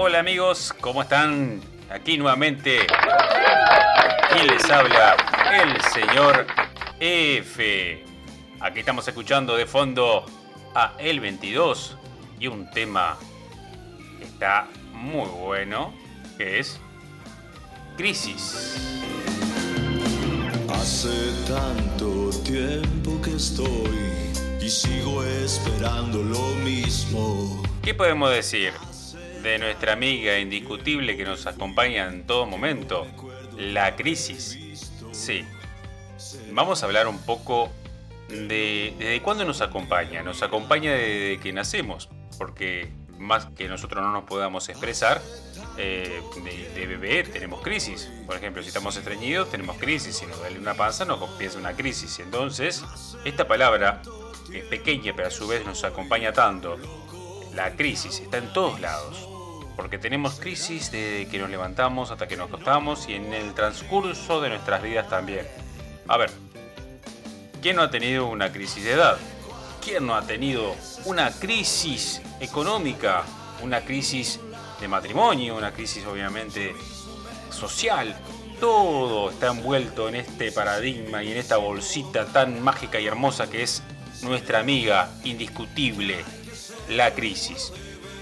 Hola amigos, ¿cómo están? Aquí nuevamente. ¿Quién les habla? El señor F. Aquí estamos escuchando de fondo a El 22 y un tema que está muy bueno, que es Crisis. Hace tanto tiempo que estoy y sigo esperando lo mismo. ¿Qué podemos decir de nuestra amiga indiscutible que nos acompaña en todo momento? La crisis. Sí. Vamos a hablar un poco de desde cuándo nos acompaña. Nos acompaña desde que nacemos, porque más que nosotros no nos podamos expresar, eh, de, bebé tenemos crisis. Por ejemplo, si estamos estreñidos tenemos crisis, si nos duele una panza nos empieza una crisis. Entonces, esta palabra es pequeña pero a su vez nos acompaña tanto. La crisis está en todos lados. Porque tenemos crisis desde que nos levantamos hasta que nos acostamos y en el transcurso de nuestras vidas también. A ver, ¿quién no ha tenido una crisis de edad? ¿Quién no ha tenido una crisis económica? Una crisis de matrimonio, una crisis obviamente social. Todo está envuelto en este paradigma y en esta bolsita tan mágica y hermosa que es nuestra amiga indiscutible, la crisis.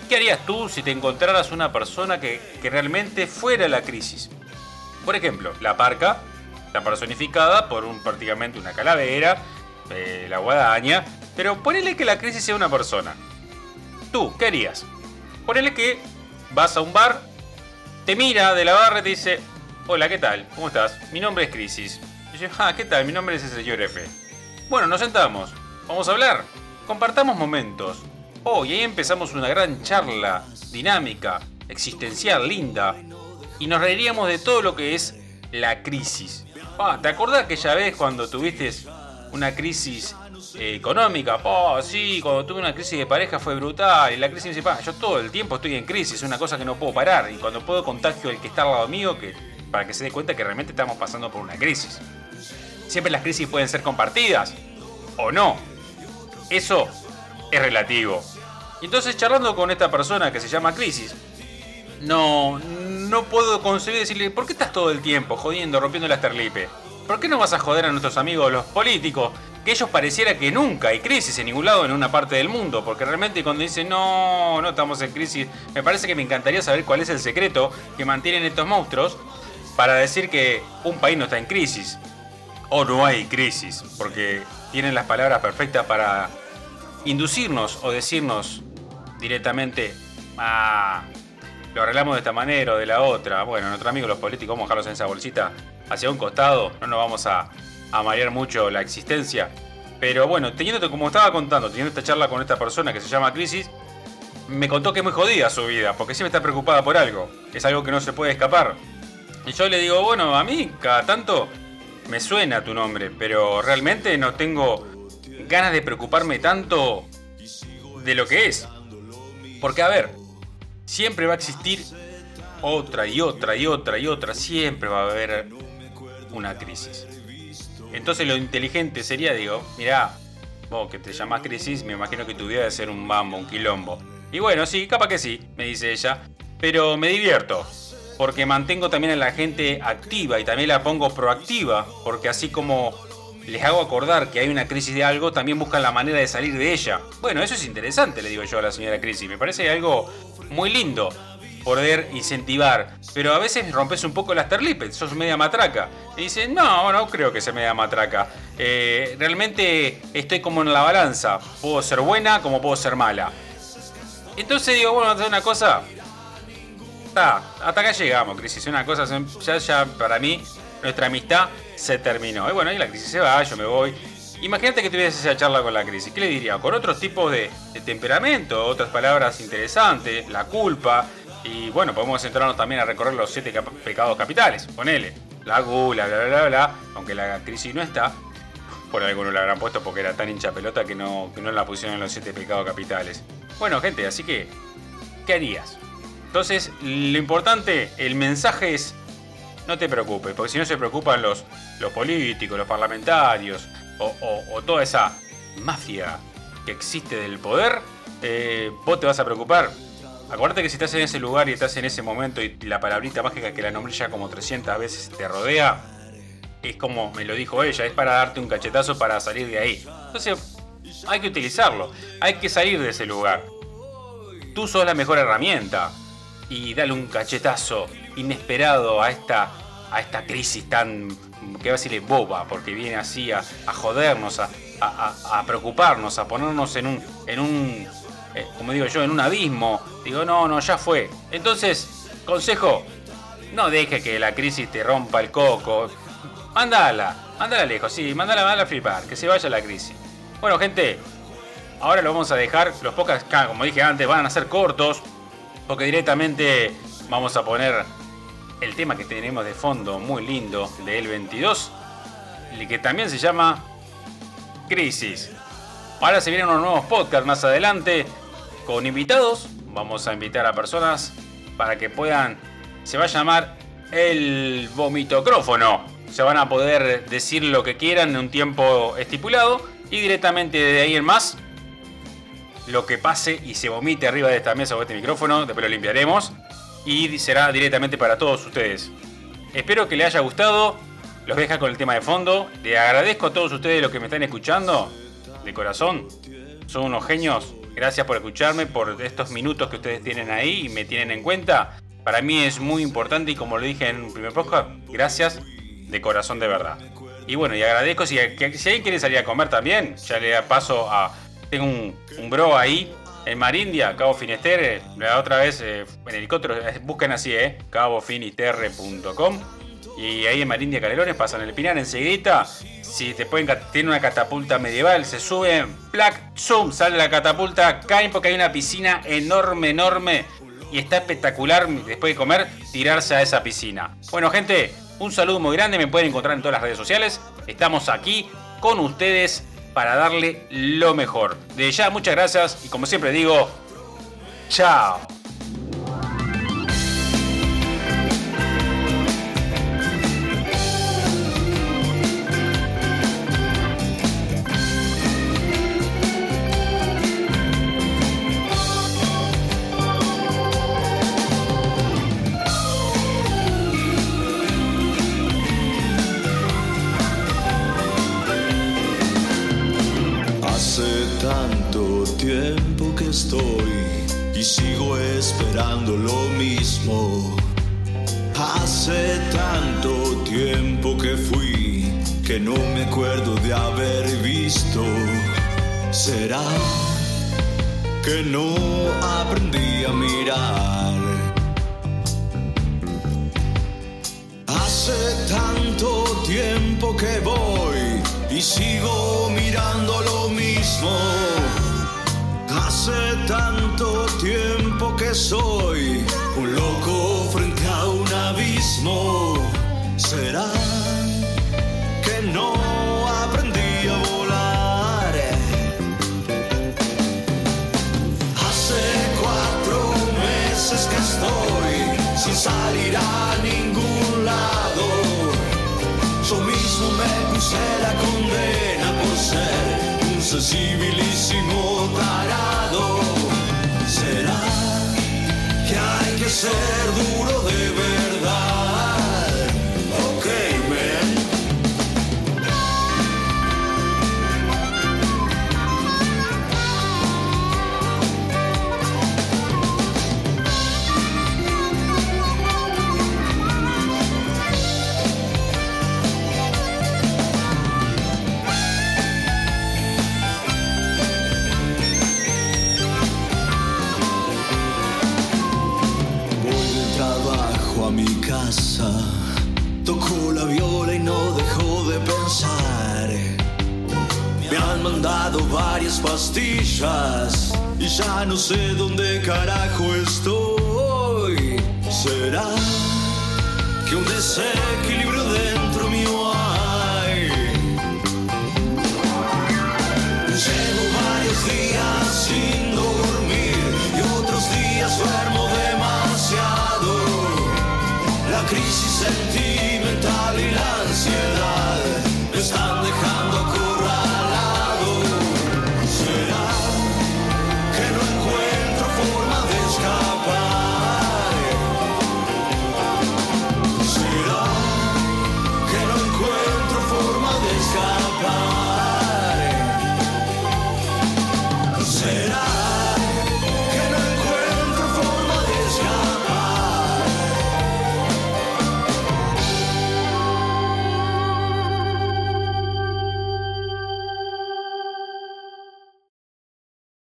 ¿Qué harías tú si te encontraras una persona que, realmente fuera la crisis? Por ejemplo, la parca, la personificada por un, prácticamente una calavera, eh, la guadaña, pero ponele que la crisis sea una persona. ¿Tú qué harías? Ponele que vas a un bar, te mira de la barra y te dice, hola, ¿qué tal? ¿Cómo estás? Mi nombre es Crisis. Y yo, ah, ¿qué tal? Mi nombre es el señor F. Bueno, nos sentamos, vamos a hablar, compartamos momentos. Oh, y ahí empezamos una gran charla dinámica, existencial, linda, y nos reiríamos de todo lo que es la crisis. ¿te acordás aquella vez cuando tuviste una crisis económica. Oh, sí, cuando tuve una crisis de pareja fue brutal. Y la crisis me dice, yo todo el tiempo estoy en crisis, es una cosa que no puedo parar. Y cuando puedo contagio el que está al lado mío, que, para que se dé cuenta que realmente estamos pasando por una crisis. Siempre las crisis pueden ser compartidas, o no. Eso es relativo. Y entonces charlando con esta persona que se llama Crisis, no, no puedo concebir decirle, ¿por qué estás todo el tiempo jodiendo, rompiendo la esterlipe? ¿Por qué no vas a joder a nuestros amigos los políticos que ellos pareciera que nunca hay crisis en ningún lado en una parte del mundo, porque realmente cuando dicen no, no estamos en crisis, me parece que me encantaría saber cuál es el secreto que mantienen estos monstruos para decir que un país no está en crisis o no hay crisis, porque tienen las palabras perfectas para inducirnos o decirnos directamente, ah, lo arreglamos de esta manera o de la otra. Bueno, nuestros amigos los políticos vamos a dejarlos en esa bolsita hacia un costado, no nos vamos a a marear mucho la existencia. Pero bueno, teniendo, como estaba contando, teniendo esta charla con esta persona que se llama Crisis, me contó que es muy jodida su vida, porque siempre está preocupada por algo. Es algo que no se puede escapar. Y yo le digo, bueno, a mí cada tanto me suena tu nombre, pero realmente no tengo ganas de preocuparme tanto de lo que es. Porque a ver, siempre va a existir otra y otra y otra y otra, siempre va a haber una crisis. Entonces lo inteligente sería, digo, mirá, vos que te llamás crisis, me imagino que tu vida debe ser un mambo, un quilombo. Y bueno, sí, capaz que sí, me dice ella, pero me divierto, porque mantengo también a la gente activa y también la pongo proactiva, porque así como les hago acordar que hay una crisis de algo, también buscan la manera de salir de ella. Bueno, eso es interesante, le digo yo a la señora Crisis, me parece algo muy lindo poder incentivar. Pero a veces rompes un poco las terlipes, sos media matraca. Y dicen, no, no creo que sea media matraca. Eh, realmente estoy como en la balanza. Puedo ser buena como puedo ser mala. Entonces digo, bueno, una cosa. Está, hasta acá llegamos, crisis. Una cosa, ya, ya para mí, nuestra amistad se terminó. Y bueno, y la crisis se va, yo me voy. Imagínate que tuvieras esa charla con la crisis. ¿Qué le diría? Con otros tipos de, temperamento, otras palabras interesantes, la culpa, y bueno, podemos centrarnos también a recorrer los siete pecados capitales. Ponele, la gula, bla, bla, bla, Aunque la crisis no está. Por alguno la habrán puesto porque era tan hincha pelota que no, que no la pusieron en los siete pecados capitales. Bueno, gente, así que, ¿qué harías? Entonces, lo importante, el mensaje es, no te preocupes, porque si no se preocupan los, los políticos, los parlamentarios, o, toda esa mafia que existe del poder, eh, vos te vas a preocupar Acuérdate que si estás en ese lugar y estás en ese momento y la palabrita mágica que la nombré ya como 300 veces te rodea, es como me lo dijo ella, es para darte un cachetazo para salir de ahí. Entonces, hay que utilizarlo, hay que salir de ese lugar. Tú sos la mejor herramienta y dale un cachetazo inesperado a esta, a esta crisis tan, que va a decirle boba, porque viene así a, jodernos, a, preocuparnos, a ponernos en un, en un eh, como digo yo, en un abismo. Digo, no, no, ya fue. Entonces, consejo, no deje que la crisis te rompa el coco. Mándala, mándala lejos, sí, mándala, a flipar, que se vaya la crisis. Bueno, gente, ahora lo vamos a dejar. Los pocas, como dije antes, van a ser cortos, porque directamente vamos a poner el tema que tenemos de fondo, muy lindo, de El 22, que también se llama Crisis. Ahora se vienen unos nuevos podcasts más adelante con invitados. Vamos a invitar a personas para que puedan. Se va a llamar el vomitocrófono. Se van a poder decir lo que quieran en un tiempo estipulado y directamente de ahí en más lo que pase y se vomite arriba de esta mesa o este micrófono, después lo limpiaremos y será directamente para todos ustedes. Espero que les haya gustado. Los dejo con el tema de fondo. Le agradezco a todos ustedes los que me están escuchando de corazón. Son unos genios Gracias por escucharme, por estos minutos que ustedes tienen ahí y me tienen en cuenta. Para mí es muy importante y como lo dije en un primer podcast, gracias de corazón de verdad. Y bueno, y agradezco si, si alguien quiere salir a comer también, ya le paso a... Tengo un, bro ahí en Marindia, Cabo Finisterre, la otra vez eh, en helicóptero, eh, busquen así, eh, cabofinisterre.com y ahí en Marindia Calerones pasan el Pinar enseguida. Si te pueden, tiene una catapulta medieval, se suben, plac, zoom, sale la catapulta, caen porque hay una piscina enorme, enorme. Y está espectacular después de comer tirarse a esa piscina. Bueno, gente, un saludo muy grande. Me pueden encontrar en todas las redes sociales. Estamos aquí con ustedes para darle lo mejor. De ya, muchas gracias y como siempre digo, chao. Lo mismo. Hace tanto tiempo que fui que no me acuerdo de haber visto. ¿Será que no aprendí a mirar? Hace tanto tiempo que voy y sigo mirando lo mismo. Hace tanto tiempo que soy un loco frente a un abismo. ¿Será que no aprendí a volar? Hace cuatro meses que estoy sin salir a ningún lado. Yo mismo me puse la condena por ser un sensibilísimo tarado. ¿Será que hay que ser duro de verdad? Viola y no dejo de pensar. Me han mandado varias pastillas y ya no sé dónde carajo estoy. ¿Será que un desequilibrio dentro La crisis sentimental y la ansiedad me están dejando.